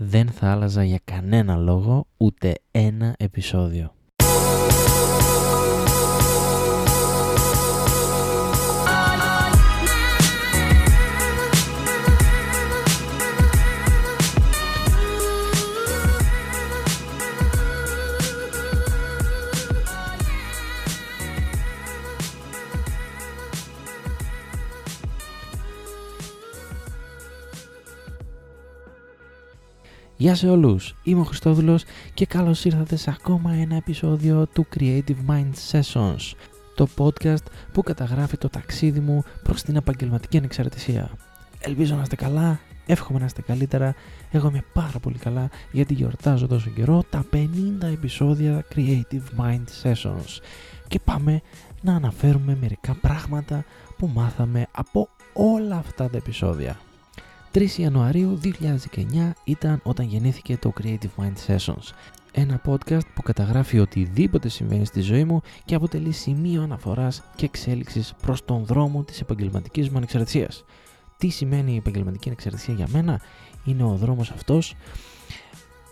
δεν θα άλλαζα για κανένα λόγο ούτε ένα επεισόδιο. Γεια σε όλους, είμαι ο Χριστόδουλος και καλώς ήρθατε σε ακόμα ένα επεισόδιο του Creative Mind Sessions, το podcast που καταγράφει το ταξίδι μου προς την επαγγελματική ανεξαρτησία. Ελπίζω να είστε καλά, εύχομαι να είστε καλύτερα, εγώ είμαι πάρα πολύ καλά γιατί γιορτάζω τόσο καιρό τα 50 επεισόδια Creative Mind Sessions και πάμε να αναφέρουμε μερικά πράγματα που μάθαμε από όλα αυτά τα επεισόδια. 3 Ιανουαρίου 2019 ήταν όταν γεννήθηκε το Creative Mind Sessions. Ένα podcast που καταγράφει οτιδήποτε συμβαίνει στη ζωή μου και αποτελεί σημείο αναφοράς και εξέλιξης προς τον δρόμο της επαγγελματικής μου ανεξαρτησίας. Τι σημαίνει η επαγγελματική ανεξαρτησία για μένα; Είναι ο δρόμος αυτός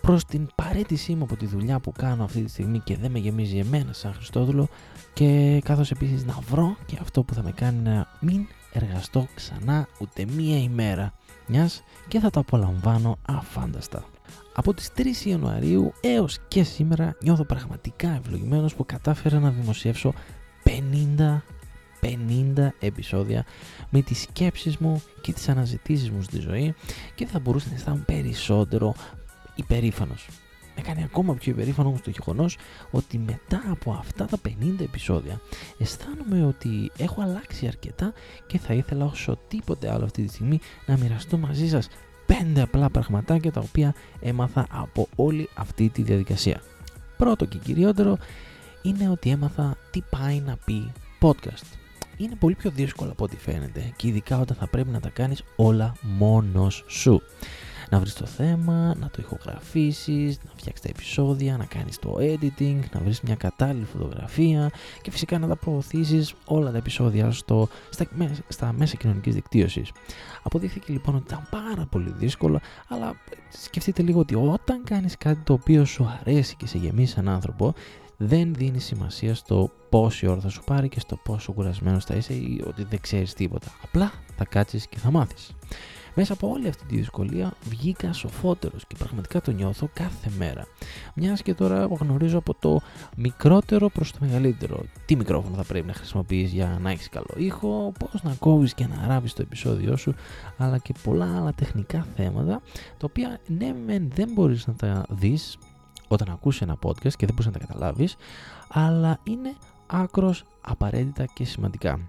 προς την παρέτησή μου από τη δουλειά που κάνω αυτή τη στιγμή και δεν με γεμίζει εμένα σαν Χριστόδουλο και καθώς επίσης να βρω και αυτό που θα με κάνει να μην εργαστώ ξανά ούτε μία ημέρα μιας και θα το απολαμβάνω αφάνταστα. Από τις 3 Ιανουαρίου έως και σήμερα νιώθω πραγματικά ευλογημένος που κατάφερα να δημοσιεύσω 50 50 επεισόδια με τις σκέψεις μου και τις αναζητήσεις μου στη ζωή και θα μπορούσα να αισθάνομαι περισσότερο υπερήφανος με κάνει ακόμα πιο υπερήφανο όμως το γεγονός ότι μετά από αυτά τα 50 επεισόδια αισθάνομαι ότι έχω αλλάξει αρκετά και θα ήθελα όσο τίποτε άλλο αυτή τη στιγμή να μοιραστώ μαζί σας πέντε απλά πραγματάκια τα οποία έμαθα από όλη αυτή τη διαδικασία. Πρώτο και κυριότερο είναι ότι έμαθα τι πάει να πει podcast. Είναι πολύ πιο δύσκολο από ό,τι φαίνεται και ειδικά όταν θα πρέπει να τα κάνεις όλα μόνος σου να βρεις το θέμα, να το ηχογραφήσεις, να φτιάξεις τα επεισόδια, να κάνεις το editing, να βρεις μια κατάλληλη φωτογραφία και φυσικά να τα προωθήσεις όλα τα επεισόδια στο, στα, στα μέσα κοινωνικής δικτύωσης. Αποδείχθηκε λοιπόν ότι ήταν πάρα πολύ δύσκολο, αλλά σκεφτείτε λίγο ότι όταν κάνεις κάτι το οποίο σου αρέσει και σε γεμίσει σαν άνθρωπο, δεν δίνει σημασία στο πόση ώρα θα σου πάρει και στο πόσο κουρασμένος θα είσαι ή ότι δεν ξέρεις τίποτα. Απλά θα κάτσεις και θα μάθεις. Μέσα από όλη αυτή τη δυσκολία βγήκα σοφότερος και πραγματικά το νιώθω κάθε μέρα. Μιας και τώρα γνωρίζω από το μικρότερο προς το μεγαλύτερο. Τι μικρόφωνο θα πρέπει να χρησιμοποιείς για να έχεις καλό ήχο, πώς να κόβεις και να ράβεις το επεισόδιό σου, αλλά και πολλά άλλα τεχνικά θέματα, τα οποία ναι δεν μπορείς να τα δεις όταν ακούσει ένα podcast και δεν μπορείς να τα καταλάβεις, αλλά είναι άκρος απαραίτητα και σημαντικά.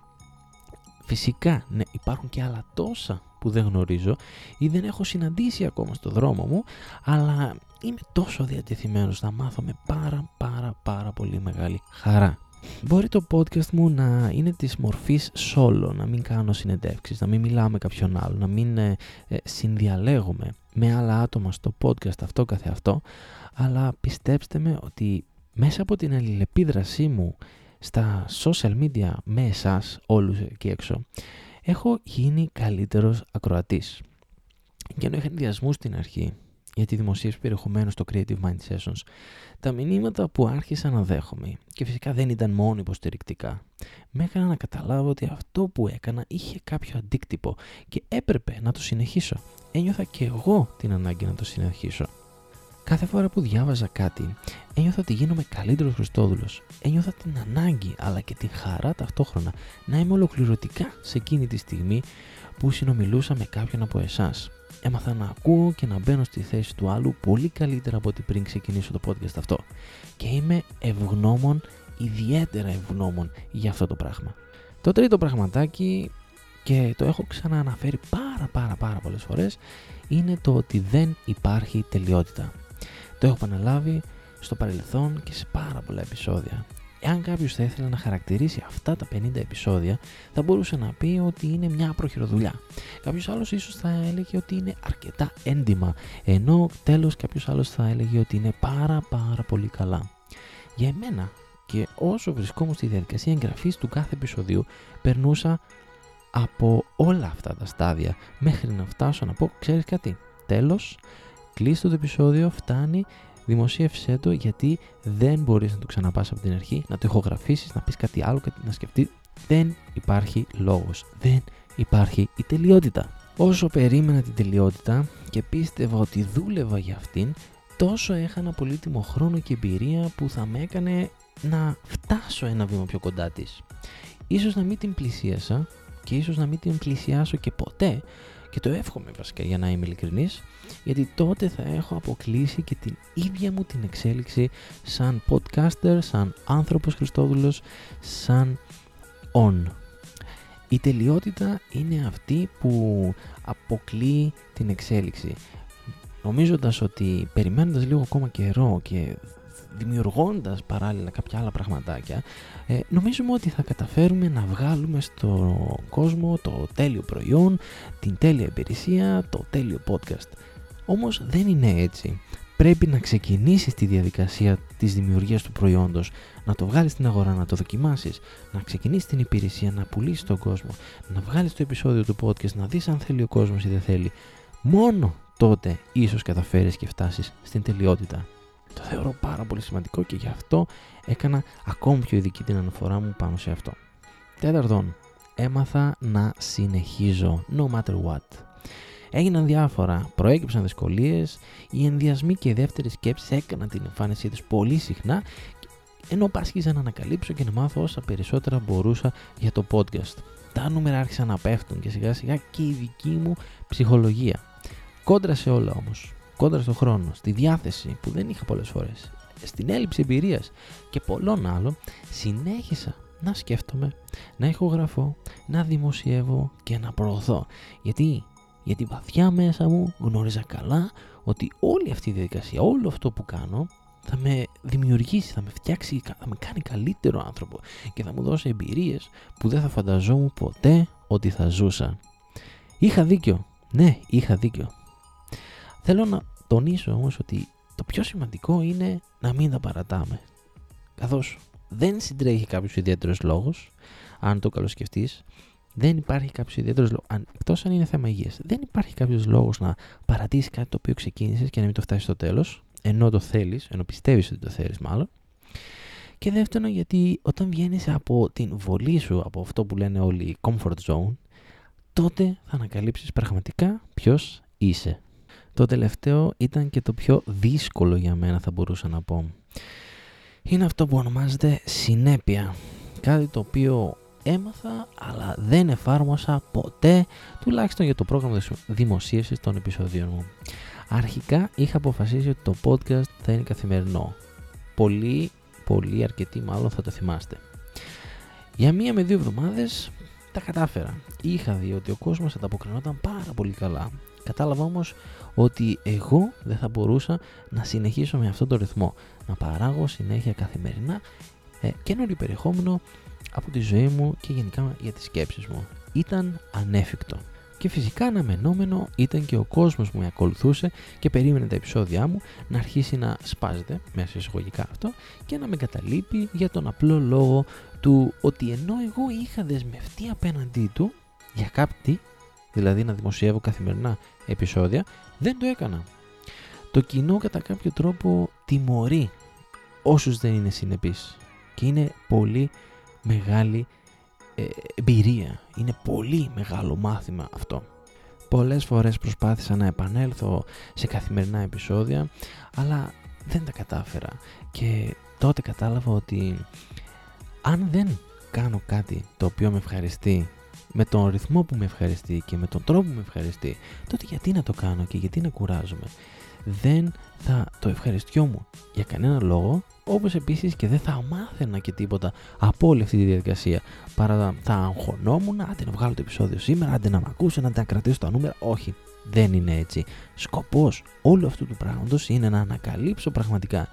Φυσικά, ναι, υπάρχουν και άλλα τόσα που δεν γνωρίζω ή δεν έχω συναντήσει ακόμα στο δρόμο μου, αλλά είμαι τόσο διατεθειμένος να μάθω με πάρα πάρα πάρα πολύ μεγάλη χαρά. Μπορεί το podcast μου να είναι της μορφής solo, να μην κάνω συνεντεύξεις, να μην μιλάω με κάποιον άλλο, να μην ε, ε συνδιαλέγομαι με άλλα άτομα στο podcast αυτό καθεαυτό, αλλά πιστέψτε με ότι μέσα από την αλληλεπίδρασή μου στα social media με εσάς όλους εκεί έξω, έχω γίνει καλύτερος ακροατής. Και ενώ είχα ενδιασμούς στην αρχή για τη δημοσίευση περιεχομένου στο Creative Mind Sessions, τα μηνύματα που άρχισα να δέχομαι, και φυσικά δεν ήταν μόνο υποστηρικτικά, με έκανα να καταλάβω ότι αυτό που έκανα είχε κάποιο αντίκτυπο και έπρεπε να το συνεχίσω. Ένιωθα και εγώ την ανάγκη να το συνεχίσω. Κάθε φορά που διάβαζα κάτι, ένιωθα ότι γίνομαι καλύτερος Χριστόδουλος. Ένιωθα την ανάγκη αλλά και την χαρά ταυτόχρονα να είμαι ολοκληρωτικά σε εκείνη τη στιγμή που συνομιλούσα με κάποιον από εσάς. Έμαθα να ακούω και να μπαίνω στη θέση του άλλου πολύ καλύτερα από ό,τι πριν ξεκινήσω το podcast αυτό. Και είμαι ευγνώμων, ιδιαίτερα ευγνώμων για αυτό το πράγμα. Το τρίτο πραγματάκι και το έχω ξανααναφέρει πάρα πάρα πάρα πολλές φορές είναι το ότι δεν υπάρχει τελειότητα. Το έχω επαναλάβει στο παρελθόν και σε πάρα πολλά επεισόδια. Εάν κάποιος θα ήθελε να χαρακτηρίσει αυτά τα 50 επεισόδια, θα μπορούσε να πει ότι είναι μια προχειροδουλειά. Κάποιος άλλος ίσως θα έλεγε ότι είναι αρκετά έντιμα, ενώ τέλος κάποιος άλλος θα έλεγε ότι είναι πάρα πάρα πολύ καλά. Για εμένα και όσο βρισκόμουν στη διαδικασία εγγραφής του κάθε επεισοδίου, περνούσα από όλα αυτά τα στάδια μέχρι να φτάσω να πω, ξέρεις κάτι, τέλος, κλείσει το επεισόδιο, φτάνει, δημοσίευσέ το γιατί δεν μπορείς να το ξαναπάς από την αρχή, να το ηχογραφήσεις, να πεις κάτι άλλο, κάτι να σκεφτεί. Δεν υπάρχει λόγος, δεν υπάρχει η τελειότητα. Όσο περίμενα την τελειότητα και πίστευα ότι δούλευα για αυτήν, τόσο έχανα πολύτιμο χρόνο και εμπειρία που θα με έκανε να φτάσω ένα βήμα πιο κοντά της. Ίσως να μην την πλησίασα και ίσως να μην την πλησιάσω και ποτέ και το εύχομαι βασικά για να είμαι ειλικρινής γιατί τότε θα έχω αποκλείσει και την ίδια μου την εξέλιξη σαν podcaster, σαν άνθρωπος Χριστόδουλος, σαν on. Η τελειότητα είναι αυτή που αποκλείει την εξέλιξη. Νομίζοντας ότι περιμένοντας λίγο ακόμα καιρό και δημιουργώντας παράλληλα κάποια άλλα πραγματάκια, ε, νομίζουμε ότι θα καταφέρουμε να βγάλουμε στο κόσμο το τέλειο προϊόν, την τέλεια υπηρεσία, το τέλειο podcast. Όμως δεν είναι έτσι. Πρέπει να ξεκινήσεις τη διαδικασία της δημιουργίας του προϊόντος, να το βγάλεις στην αγορά, να το δοκιμάσεις, να ξεκινήσεις την υπηρεσία, να πουλήσεις τον κόσμο, να βγάλεις το επεισόδιο του podcast, να δεις αν θέλει ο κόσμος ή δεν θέλει. Μόνο τότε ίσως καταφέρεις και φτάσεις στην τελειότητα. Το θεωρώ πάρα πολύ σημαντικό και γι' αυτό έκανα ακόμη πιο ειδική την αναφορά μου πάνω σε αυτό. Τέταρτον, έμαθα να συνεχίζω no matter what. Έγιναν διάφορα, προέκυψαν δυσκολίες, οι ενδιασμοί και οι δεύτερες σκέψεις έκαναν την εμφάνισή τους πολύ συχνά, ενώ πάσχιζα να ανακαλύψω και να μάθω όσα περισσότερα μπορούσα για το podcast. Τα νούμερα άρχισαν να πέφτουν και σιγά σιγά και η δική μου ψυχολογία. Κόντρα σε όλα όμως, κόντρα στο χρόνο, στη διάθεση που δεν είχα πολλές φορές, στην έλλειψη εμπειρίας και πολλών άλλων, συνέχισα να σκέφτομαι, να ηχογραφώ, να δημοσιεύω και να προωθώ. Γιατί γιατί βαθιά μέσα μου γνώριζα καλά ότι όλη αυτή η διαδικασία, όλο αυτό που κάνω θα με δημιουργήσει, θα με φτιάξει, θα με κάνει καλύτερο άνθρωπο και θα μου δώσει εμπειρίες που δεν θα φανταζόμουν ποτέ ότι θα ζούσα. Είχα δίκιο, ναι είχα δίκιο. Θέλω να τονίσω όμως ότι το πιο σημαντικό είναι να μην τα παρατάμε. Καθώς δεν συντρέχει κάποιος ιδιαίτερος λόγος, αν το καλοσκεφτείς, δεν υπάρχει κάποιος ιδιαίτερος λόγος. Εκτός αν είναι θέμα υγείας, δεν υπάρχει κάποιος λόγος να παρατήσεις κάτι το οποίο ξεκίνησες και να μην το φτάσεις στο τέλος, ενώ το θέλεις, ενώ πιστεύεις ότι το θέλεις μάλλον. Και δεύτερον, γιατί όταν βγαίνεις από την βολή σου, από αυτό που λένε όλοι comfort zone, τότε θα ανακαλύψεις πραγματικά ποιος είσαι. Το τελευταίο ήταν και το πιο δύσκολο για μένα, θα μπορούσα να πω. Είναι αυτό που ονομάζεται συνέπεια. Κάτι το οποίο έμαθα αλλά δεν εφάρμοσα ποτέ τουλάχιστον για το πρόγραμμα δημοσίευσης των επεισοδίων μου. Αρχικά είχα αποφασίσει ότι το podcast θα είναι καθημερινό. Πολύ, πολύ αρκετοί μάλλον θα το θυμάστε. Για μία με δύο εβδομάδες τα κατάφερα. Είχα δει ότι ο κόσμος ανταποκρινόταν πάρα πολύ καλά. Κατάλαβα όμως ότι εγώ δεν θα μπορούσα να συνεχίσω με αυτόν τον ρυθμό. Να παράγω συνέχεια καθημερινά ε, καινούριο περιεχόμενο από τη ζωή μου και γενικά για τις σκέψεις μου. Ήταν ανέφικτο. Και φυσικά αναμενόμενο ήταν και ο κόσμος που με ακολουθούσε και περίμενε τα επεισόδια μου να αρχίσει να σπάζεται, μέσα εισαγωγικά αυτό, και να με καταλείπει για τον απλό λόγο του ότι ενώ εγώ είχα δεσμευτεί απέναντί του για κάτι, δηλαδή να δημοσιεύω καθημερινά επεισόδια, δεν το έκανα. Το κοινό κατά κάποιο τρόπο τιμωρεί όσους δεν είναι συνεπείς και είναι πολύ μεγάλη ε, εμπειρία. Είναι πολύ μεγάλο μάθημα αυτό. Πολλές φορές προσπάθησα να επανέλθω σε καθημερινά επεισόδια, αλλά δεν τα κατάφερα. Και τότε κατάλαβα ότι αν δεν κάνω κάτι το οποίο με ευχαριστεί, με τον ρυθμό που με ευχαριστεί και με τον τρόπο που με ευχαριστεί, τότε γιατί να το κάνω και γιατί να κουράζομαι; Δεν θα το ευχαριστιόμουν για κανένα λόγο όπως επίσης και δεν θα μάθαινα και τίποτα από όλη αυτή τη διαδικασία. Παρά θα αγχωνόμουν, άντε να βγάλω το επεισόδιο σήμερα, άντε να με ακούσει, να τα κρατήσω τα νούμερα. Όχι, δεν είναι έτσι. Σκοπός όλου αυτού του πράγματος είναι να ανακαλύψω πραγματικά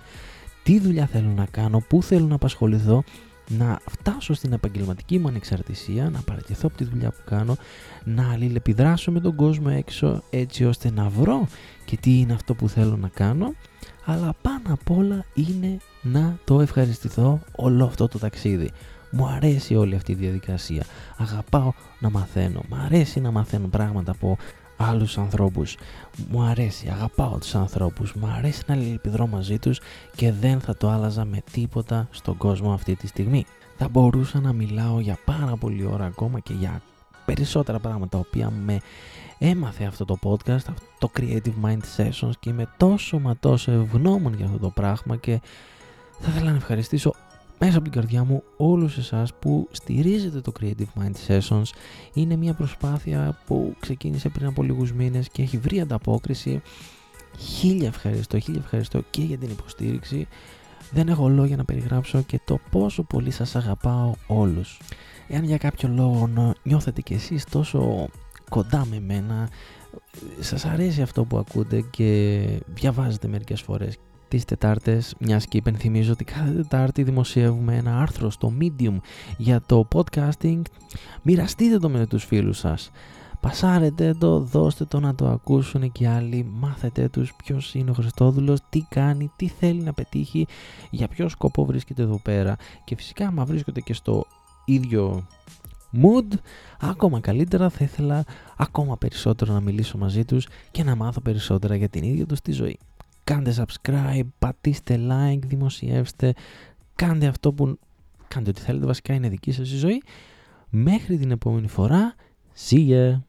τι δουλειά θέλω να κάνω, πού θέλω να απασχοληθώ, να φτάσω στην επαγγελματική μου ανεξαρτησία, να παρατηθώ από τη δουλειά που κάνω, να αλληλεπιδράσω με τον κόσμο έξω έτσι ώστε να βρω και τι είναι αυτό που θέλω να κάνω αλλά πάνω απ' όλα είναι να το ευχαριστηθώ όλο αυτό το ταξίδι. Μου αρέσει όλη αυτή η διαδικασία. Αγαπάω να μαθαίνω. Μου αρέσει να μαθαίνω πράγματα από άλλους ανθρώπους. Μου αρέσει, αγαπάω τους ανθρώπους, μου αρέσει να λυπηδρώ μαζί τους και δεν θα το άλλαζα με τίποτα στον κόσμο αυτή τη στιγμή. Θα μπορούσα να μιλάω για πάρα πολλή ώρα ακόμα και για περισσότερα πράγματα τα οποία με έμαθε αυτό το podcast, το Creative Mind Sessions και είμαι τόσο μα τόσο ευγνώμων για αυτό το πράγμα και θα ήθελα να ευχαριστήσω μέσα από την καρδιά μου όλους εσάς που στηρίζετε το Creative Mind Sessions. Είναι μια προσπάθεια που ξεκίνησε πριν από λίγους μήνες και έχει βρει ανταπόκριση. Χίλια ευχαριστώ, χίλια ευχαριστώ και για την υποστήριξη. Δεν έχω λόγια να περιγράψω και το πόσο πολύ σας αγαπάω όλους. Εάν για κάποιο λόγο νιώθετε κι εσείς τόσο κοντά με μένα, σας αρέσει αυτό που ακούτε και διαβάζετε μερικές φορές τις Τετάρτες, μιας και υπενθυμίζω ότι κάθε Τετάρτη δημοσιεύουμε ένα άρθρο στο Medium για το podcasting. Μοιραστείτε το με τους φίλους σας. Πασάρετε το, δώστε το να το ακούσουν και άλλοι, μάθετε τους ποιος είναι ο Χριστόδουλος, τι κάνει, τι θέλει να πετύχει, για ποιο σκοπό βρίσκεται εδώ πέρα και φυσικά άμα βρίσκονται και στο ίδιο mood, ακόμα καλύτερα θα ήθελα ακόμα περισσότερο να μιλήσω μαζί τους και να μάθω περισσότερα για την ίδια τους τη ζωή κάντε subscribe, πατήστε like, δημοσιεύστε, κάντε αυτό που κάντε ό,τι θέλετε, βασικά είναι δική σας η ζωή. Μέχρι την επόμενη φορά, see ya!